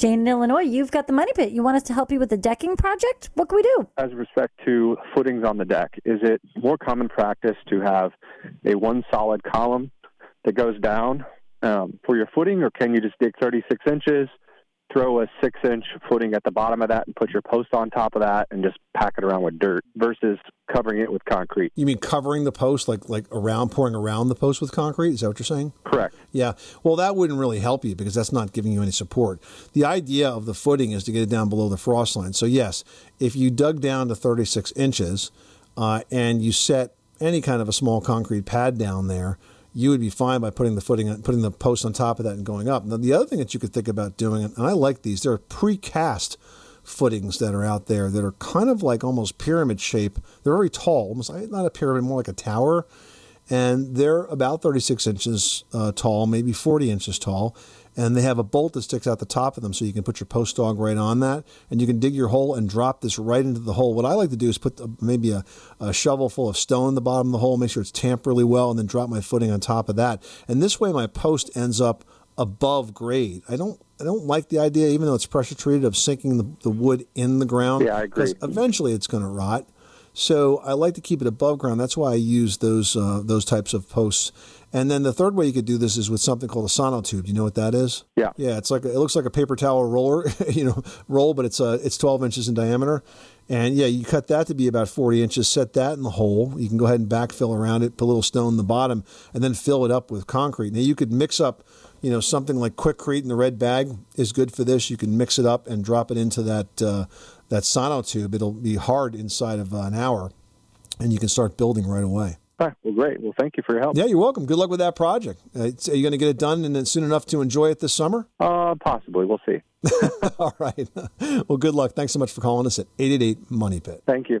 Shane in Illinois, you've got the money pit. You want us to help you with the decking project? What can we do? As respect to footings on the deck, is it more common practice to have a one solid column that goes down um, for your footing, or can you just dig 36 inches, throw a six inch footing at the bottom of that and put your post on top of that and just pack it around with dirt versus covering it with concrete. You mean covering the post like like around pouring around the post with concrete? Is that what you're saying? Correct. Yeah. Well, that wouldn't really help you because that's not giving you any support. The idea of the footing is to get it down below the frost line. So yes, if you dug down to 36 inches uh, and you set any kind of a small concrete pad down there, you would be fine by putting the footing, putting the post on top of that and going up. Now, the other thing that you could think about doing, and I like these, there are precast footings that are out there that are kind of like almost pyramid shape. They're very tall, almost not a pyramid, more like a tower. And they're about 36 inches uh, tall, maybe 40 inches tall and they have a bolt that sticks out the top of them so you can put your post dog right on that and you can dig your hole and drop this right into the hole what i like to do is put maybe a, a, shovel full of stone in the bottom of the hole make sure it's tamped really well and then drop my footing on top of that and this way my post ends up above grade i don't I don't like the idea, even though it's pressure treated, of sinking the, the wood in the ground. Yeah, I agree. Because eventually it's going to rot. So I like to keep it above ground. That's why I use those uh, those types of posts. And then the third way you could do this is with something called a sonotube. You know what that is? Yeah. Yeah, it's like a, it looks like a paper towel roller, you know, roll, but it's uh, it's 12 inches in diameter. And yeah, you cut that to be about 40 inches, set that in the hole. You can go ahead and backfill around it, put a little stone in the bottom, and then fill it up with concrete. Now you could mix up, you know, something like Quikrete in the red bag is good for this. You can mix it up and drop it into that uh, that sonotube. It'll be hard inside of an hour, and you can start building right away. All right. Well, great. Well, thank you for your help. Yeah, you're welcome. Good luck with that project. Uh, are you going to get it done and then soon enough to enjoy it this summer? Uh, possibly. We'll see. All right. Well, good luck. Thanks so much for calling us at 888 Money Pit. Thank you.